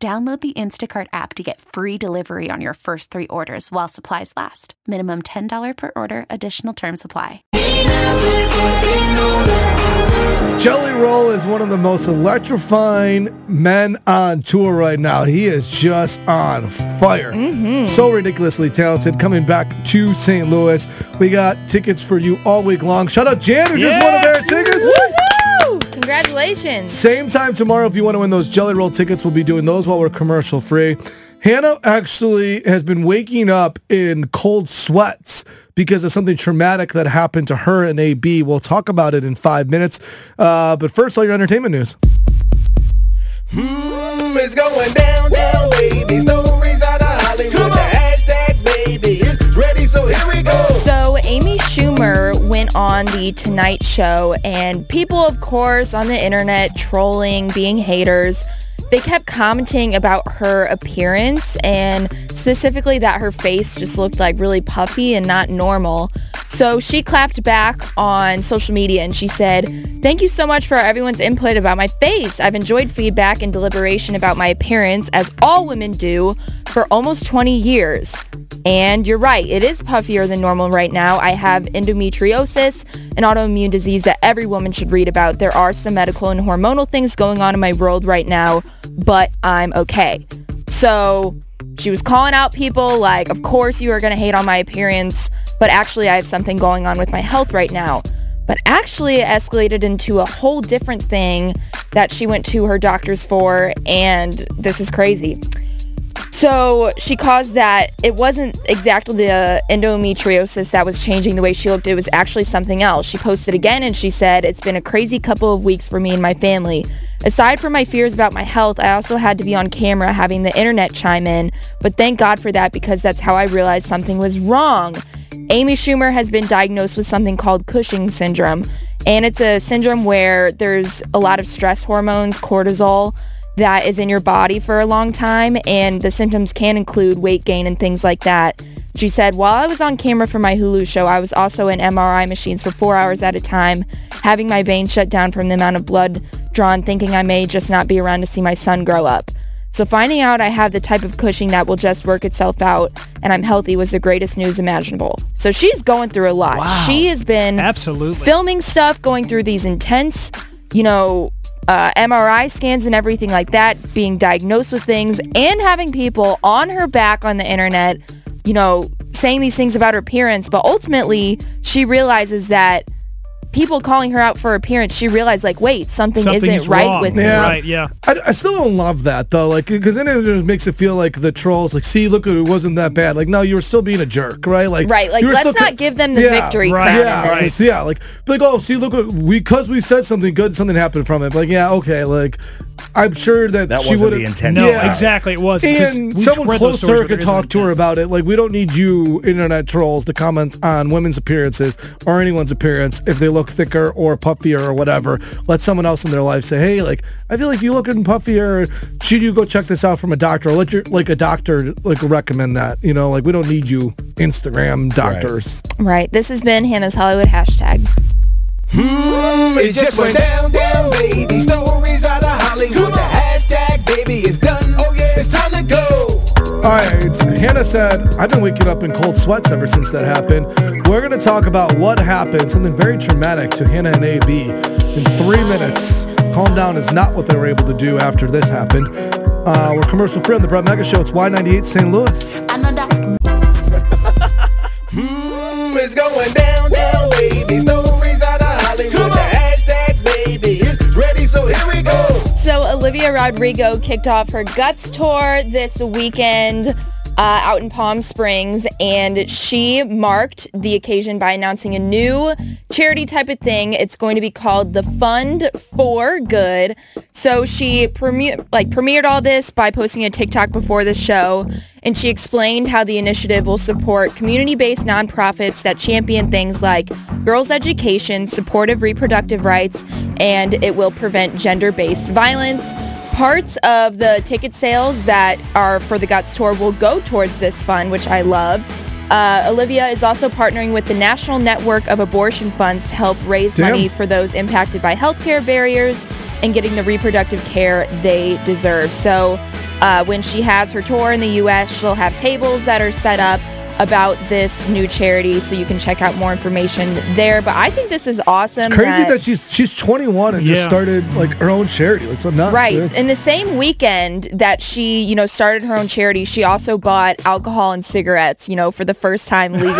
Download the Instacart app to get free delivery on your first three orders while supplies last. Minimum $10 per order, additional term supply. Jelly Roll is one of the most electrifying men on tour right now. He is just on fire. Mm-hmm. So ridiculously talented. Coming back to St. Louis. We got tickets for you all week long. Shout out Jan, who just won a pair of tickets. Woo! Congratulations. Same time tomorrow, if you want to win those Jelly Roll tickets, we'll be doing those while we're commercial free. Hannah actually has been waking up in cold sweats because of something traumatic that happened to her and AB. We'll talk about it in five minutes. Uh, but first, all your entertainment news. Mm, it's going down, down, baby. Stories out of Hollywood. The hashtag, baby, is ready, so here we go. So Amy Schumer went on the Tonight Show and people, of course, on the internet trolling, being haters, they kept commenting about her appearance and specifically that her face just looked like really puffy and not normal. So she clapped back on social media and she said, Thank you so much for everyone's input about my face. I've enjoyed feedback and deliberation about my appearance, as all women do, for almost 20 years. And you're right, it is puffier than normal right now. I have endometriosis, an autoimmune disease that every woman should read about. There are some medical and hormonal things going on in my world right now, but I'm okay. So she was calling out people like, of course you are going to hate on my appearance, but actually I have something going on with my health right now. But actually it escalated into a whole different thing that she went to her doctors for, and this is crazy. So she caused that it wasn't exactly the endometriosis that was changing the way she looked. It was actually something else. She posted again and she said, It's been a crazy couple of weeks for me and my family. Aside from my fears about my health, I also had to be on camera having the internet chime in. But thank God for that because that's how I realized something was wrong. Amy Schumer has been diagnosed with something called Cushing syndrome. And it's a syndrome where there's a lot of stress hormones, cortisol, that is in your body for a long time and the symptoms can include weight gain and things like that. She said, while I was on camera for my Hulu show, I was also in MRI machines for four hours at a time, having my veins shut down from the amount of blood drawn, thinking I may just not be around to see my son grow up. So finding out I have the type of Cushing that will just work itself out and I'm healthy was the greatest news imaginable. So she's going through a lot. Wow. She has been Absolutely. filming stuff, going through these intense, you know, uh, MRI scans and everything like that, being diagnosed with things, and having people on her back on the internet, you know, saying these things about her appearance. But ultimately, she realizes that people calling her out for her appearance, she realized, like, wait, something Something's isn't right wrong. with me. Yeah. Right, yeah. I, I still don't love that though, like because then it just makes it feel like the trolls, like, see, look, it wasn't that bad. Like, no, you were still being a jerk, right? Like, Right, like, you were let's still not give them the victory right, crown Yeah, in right. this. Yeah, like, be like, oh, see, look, what- we because we said something good, something happened from it. Like, yeah, okay, like, I'm sure that, That she wasn't would the intent. No, Yeah. exactly. It wasn't. 'cause And we've someone read those close to her could talk to her about it. Like, we don't need you, internet trolls, to comment on women's appearances or anyone's appearance if they look thicker or puffier or whatever. Let someone else in their life say, hey, like, I feel like you looking puffier. Should you go check this out from a doctor? Or let your like a doctor like recommend that. You know, like we don't need you Instagram doctors. Right. This has been Hannah's Hollywood hashtag. Mm, it just went down, down, baby. Stories out of Hollywood. The hashtag, baby, is done. Oh yeah, it's time to go. All right, Hannah said, I've been waking up in cold sweats ever since that happened. We're going to talk about what happened, something very traumatic to Hannah and AB in three minutes. Calm down is not what they were able to do after this happened. Uh, we're commercial free on the Brett Mega Show. It's Y98 St. Louis. Mm, it's going down, down, So Olivia Rodrigo kicked off her Guts tour this weekend. Uh, out in Palm Springs, and she marked the occasion by announcing a new charity type of thing. It's going to be called the Fund for Good. So she like premiered all this by posting a TikTok before the show, and she explained how the initiative will support community-based nonprofits that champion things like girls' education, supportive reproductive rights, and it will prevent gender-based violence parts of the ticket sales that are for the Guts Tour will go towards this fund, which I love. Uh, Olivia is also partnering with the National Network of Abortion Funds to help raise Damn. money for those impacted by healthcare barriers and getting the reproductive care they deserve. So uh, when she has her tour in the U.S., she'll have tables that are set up about this new charity, so you can check out more information there. But I think this is awesome. It's crazy that, she's she's 21 and just started like her own charity. It's so nuts. Right. dude. In the same weekend that she, you know, started her own charity, she also bought alcohol and cigarettes, you know, for the first time legally.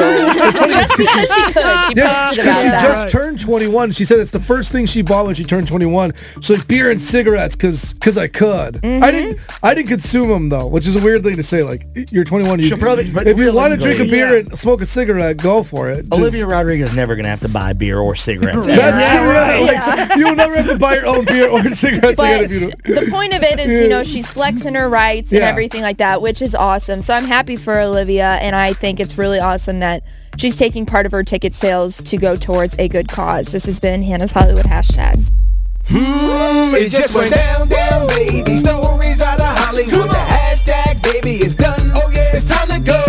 just because she could. She Yeah, because she that. just turned 21. She said it's the first thing she bought when she turned 21. So like beer and cigarettes because because I could. Mm-hmm. I didn't I didn't consume them though, which is a weird thing to say. Like you're 21. You, She'll probably- but if you want to drink a beer yeah. and smoke a cigarette, go for it. Just, Olivia is never going to have to buy beer or cigarettes. That's right. right. Like, You'll never have to buy your own beer or cigarettes but again The point of it is, you know, she's flexing her rights and everything like that, which is awesome. So I'm happy for Olivia, and I think it's really awesome that she's taking part of her ticket sales to go towards a good cause. This has been Hannah's Hollywood hashtag. Hmm, it, just went down, down, baby. Stories out of Hollywood. The hashtag, baby, is done. Oh yeah, it's time to go.